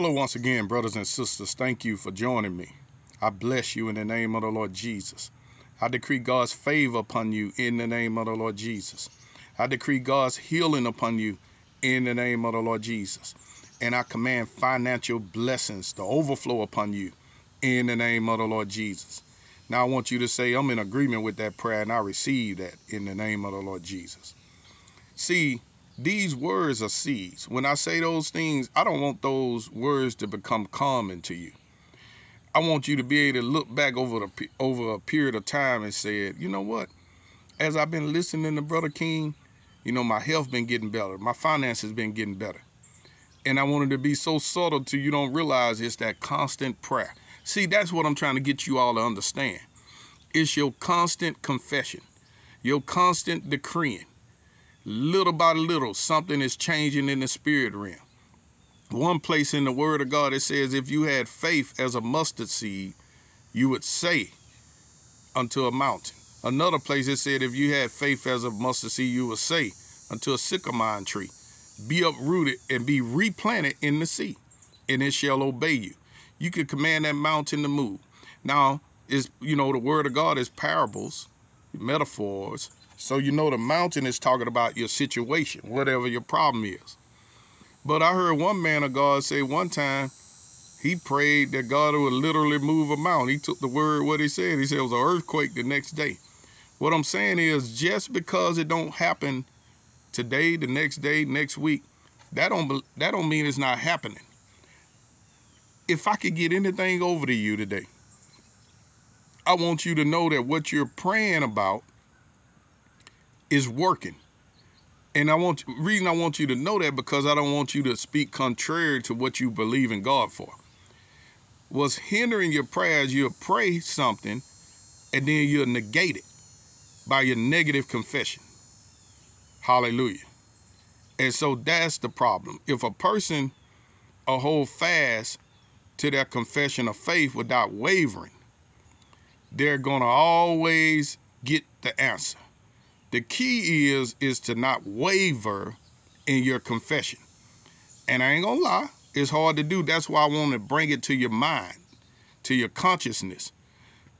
Hello, once again, brothers and sisters. Thank you for joining me. I bless you in the name of the Lord Jesus. I decree God's favor upon you in the name of the Lord Jesus. I decree God's healing upon you in the name of the Lord Jesus. And I command financial blessings to overflow upon you in the name of the Lord Jesus. Now I want you to say, I'm in agreement with that prayer and I receive that in the name of the Lord Jesus. See, these words are seeds. When I say those things, I don't want those words to become common to you. I want you to be able to look back over the over a period of time and say, you know what? As I've been listening to Brother King, you know my health been getting better, my finances been getting better, and I wanted to be so subtle to you don't realize it's that constant prayer. See, that's what I'm trying to get you all to understand. It's your constant confession, your constant decreeing little by little, something is changing in the spirit realm. One place in the Word of God, it says, if you had faith as a mustard seed, you would say unto a mountain. Another place it said, if you had faith as a mustard seed, you would say unto a sycamore tree, be uprooted and be replanted in the sea, and it shall obey you. You could command that mountain to move. Now, is you know the word of God is parables, metaphors, so you know the mountain is talking about your situation, whatever your problem is. But I heard one man of God say one time he prayed that God would literally move a mountain. He took the word what he said. He said it was an earthquake the next day. What I'm saying is just because it don't happen today, the next day, next week, that don't that don't mean it's not happening. If I could get anything over to you today, I want you to know that what you're praying about is working. And I want reason I want you to know that because I don't want you to speak contrary to what you believe in God for. Was hindering your prayers, you'll pray something and then you'll negate it by your negative confession. Hallelujah. And so that's the problem. If a person will hold fast to their confession of faith without wavering, they're going to always get the answer. The key is is to not waver in your confession. And I ain't gonna lie, it's hard to do. That's why I want to bring it to your mind, to your consciousness,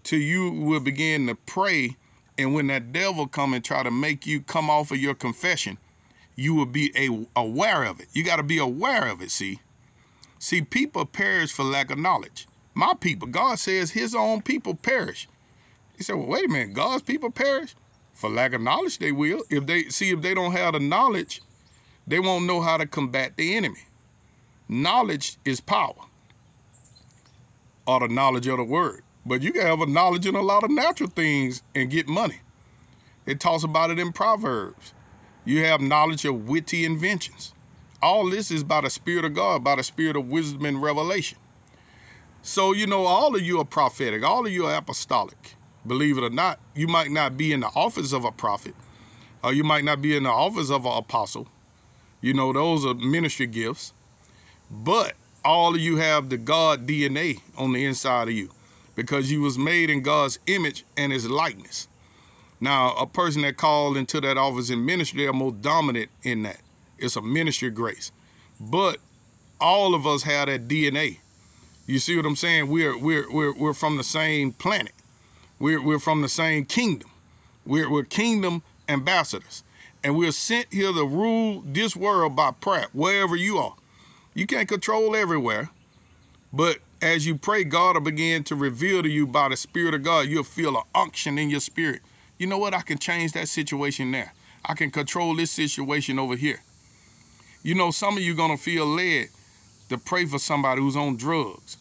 till you will begin to pray. And when that devil come and try to make you come off of your confession, you will be a, aware of it. You got to be aware of it. See, see, people perish for lack of knowledge. My people, God says His own people perish. He said, "Well, wait a minute, God's people perish." For lack of knowledge, they will. If they see if they don't have the knowledge, they won't know how to combat the enemy. Knowledge is power, or the knowledge of the word. But you can have a knowledge in a lot of natural things and get money. It talks about it in Proverbs. You have knowledge of witty inventions. All this is by the Spirit of God, by the Spirit of wisdom and revelation. So, you know, all of you are prophetic, all of you are apostolic believe it or not, you might not be in the office of a prophet, or you might not be in the office of an apostle. You know, those are ministry gifts. But all of you have the God DNA on the inside of you because you was made in God's image and his likeness. Now, a person that called into that office in ministry, are more dominant in that. It's a ministry grace. But all of us have that DNA. You see what I'm saying? We're we're we're we're from the same planet. We're, we're from the same kingdom. We're, we're kingdom ambassadors. And we're sent here to rule this world by prayer, wherever you are. You can't control everywhere. But as you pray, God will begin to reveal to you by the Spirit of God. You'll feel an unction in your spirit. You know what? I can change that situation there. I can control this situation over here. You know, some of you going to feel led to pray for somebody who's on drugs.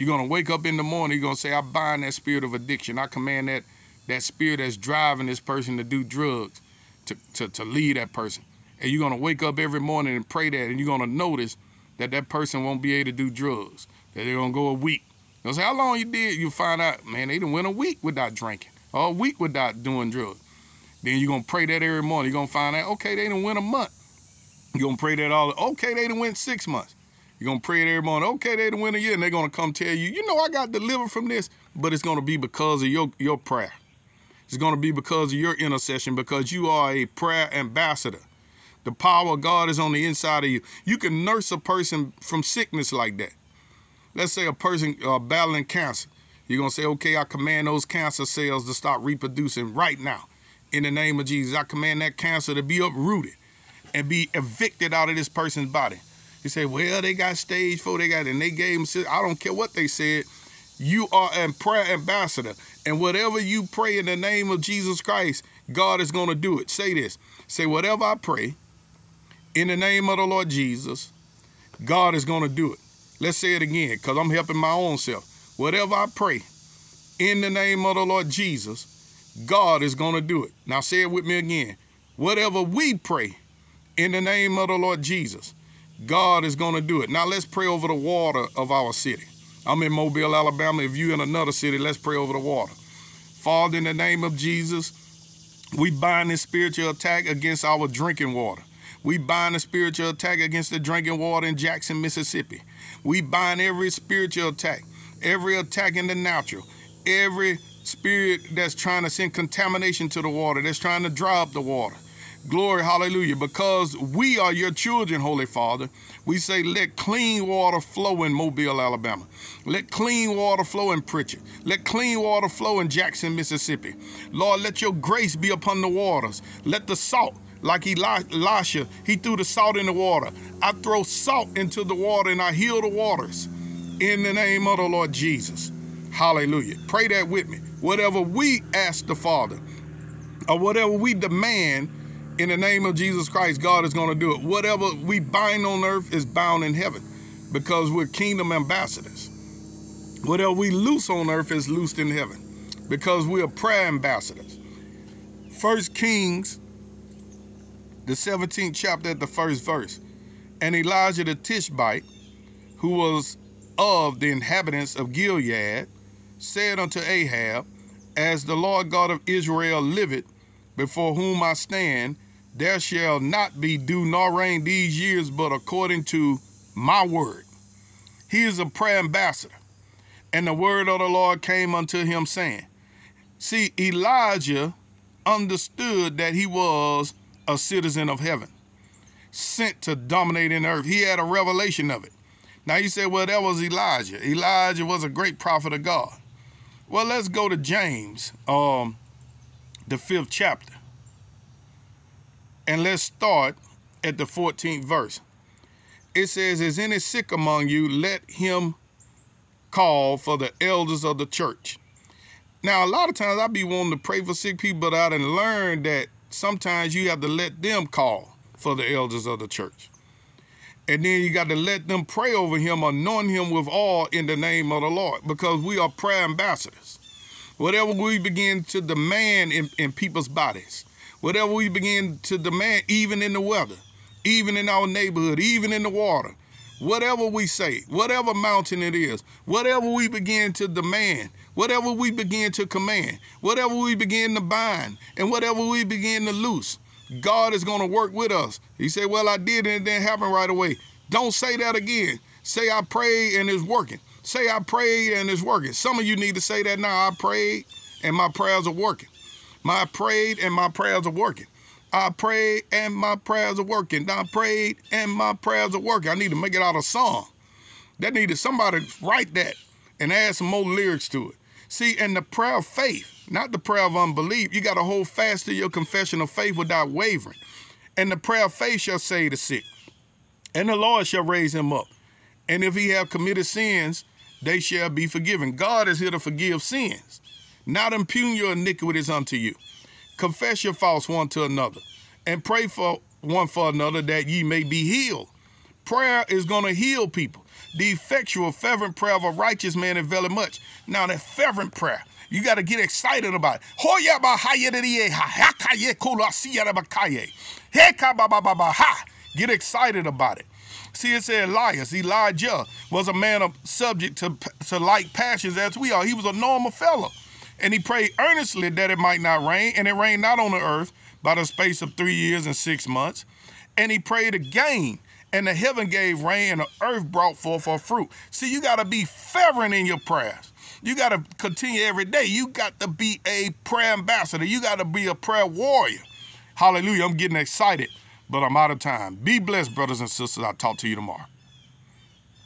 You're gonna wake up in the morning, you're gonna say, I bind that spirit of addiction. I command that that spirit that's driving this person to do drugs, to, to, to lead that person. And you're gonna wake up every morning and pray that, and you're gonna notice that that person won't be able to do drugs, that they're gonna go a week. You'll say, How long you did? You find out, man, they done went a week without drinking, or a week without doing drugs. Then you're gonna pray that every morning. You're gonna find out, okay, they done went a month. You're gonna pray that all, okay, they done went six months. You're gonna pray it every morning. Okay, they done win a year, and they're gonna come tell you, you know, I got delivered from this, but it's gonna be because of your your prayer. It's gonna be because of your intercession, because you are a prayer ambassador. The power of God is on the inside of you. You can nurse a person from sickness like that. let's say a person uh, battling cancer. You're going to say, okay, I command those cancer cells to stop reproducing right now. In the name of Jesus, I command that cancer to be uprooted and be evicted out of this person's body. You say, well, they got stage four, they got, and they gave them, I don't care what they said. You are a prayer ambassador. And whatever you pray in the name of Jesus Christ, God is going to do it. Say this. Say, whatever I pray in the name of the Lord Jesus, God is going to do it. Let's say it again because I'm helping my own self. Whatever I pray in the name of the Lord Jesus, God is going to do it. Now say it with me again. Whatever we pray in the name of the Lord Jesus, God is going to do it. Now let's pray over the water of our city. I'm in Mobile, Alabama. If you're in another city, let's pray over the water. Father, in the name of Jesus, we bind this spiritual attack against our drinking water. We bind the spiritual attack against the drinking water in Jackson, Mississippi. We bind every spiritual attack, every attack in the natural, every spirit that's trying to send contamination to the water, that's trying to dry up the water. Glory, hallelujah. Because we are your children, Holy Father. We say, let clean water flow in Mobile, Alabama. Let clean water flow in Prichard. Let clean water flow in Jackson, Mississippi. Lord, let your grace be upon the waters. Let the salt, like Elisha, he threw the salt in the water. I throw salt into the water and I heal the waters in the name of the Lord Jesus. Hallelujah. Pray that with me. Whatever we ask the Father or whatever we demand in the name of Jesus Christ, God is going to do it. Whatever we bind on earth is bound in heaven because we're kingdom ambassadors. Whatever we loose on earth is loosed in heaven because we are prayer ambassadors. First Kings, the 17th chapter at the first verse. And Elijah the Tishbite, who was of the inhabitants of Gilead, said unto Ahab, As the Lord God of Israel liveth, before whom I stand, there shall not be dew nor rain these years, but according to my word. He is a prayer ambassador. And the word of the Lord came unto him, saying, See, Elijah understood that he was a citizen of heaven, sent to dominate in earth. He had a revelation of it. Now you say, well, that was Elijah. Elijah was a great prophet of God. Well, let's go to James, um, the fifth chapter. And let's start at the 14th verse. It says, Is any sick among you? Let him call for the elders of the church. Now, a lot of times I be wanting to pray for sick people, but I didn't learn that sometimes you have to let them call for the elders of the church. And then you got to let them pray over him, anoint him with all in the name of the Lord, because we are prayer ambassadors. Whatever we begin to demand in, in people's bodies, whatever we begin to demand, even in the weather, even in our neighborhood, even in the water, whatever we say, whatever mountain it is, whatever we begin to demand, whatever we begin to command, whatever we begin to bind, and whatever we begin to loose, God is going to work with us. He said, Well, I did and it didn't happen right away. Don't say that again. Say, I prayed and it's working. Say, I prayed and it's working. Some of you need to say that now. I prayed and my prayers are working. My prayed and my prayers are working. I prayed and my prayers are working. I prayed and my prayers are working. I need to make it out a song. That needed somebody write that and add some more lyrics to it. See, and the prayer of faith, not the prayer of unbelief, you got to hold fast to your confession of faith without wavering. And the prayer of faith shall save the sick, and the Lord shall raise him up. And if he have committed sins, they shall be forgiven. God is here to forgive sins not impugn your iniquities unto you. Confess your faults one to another, and pray for one for another that ye may be healed. Prayer is going to heal people. The effectual, fervent prayer of a righteous man availeth much. Now, that fervent prayer, you got to get excited about it. Get excited about it. See, it said Elias, Elijah, was a man of subject to, to like passions as we are. He was a normal fellow. And he prayed earnestly that it might not rain, and it rained not on the earth by the space of three years and six months. And he prayed again, and the heaven gave rain, and the earth brought forth her fruit. See, you got to be fervent in your prayers. You got to continue every day. You got to be a prayer ambassador. You got to be a prayer warrior. Hallelujah. I'm getting excited, but I'm out of time. Be blessed, brothers and sisters. I'll talk to you tomorrow.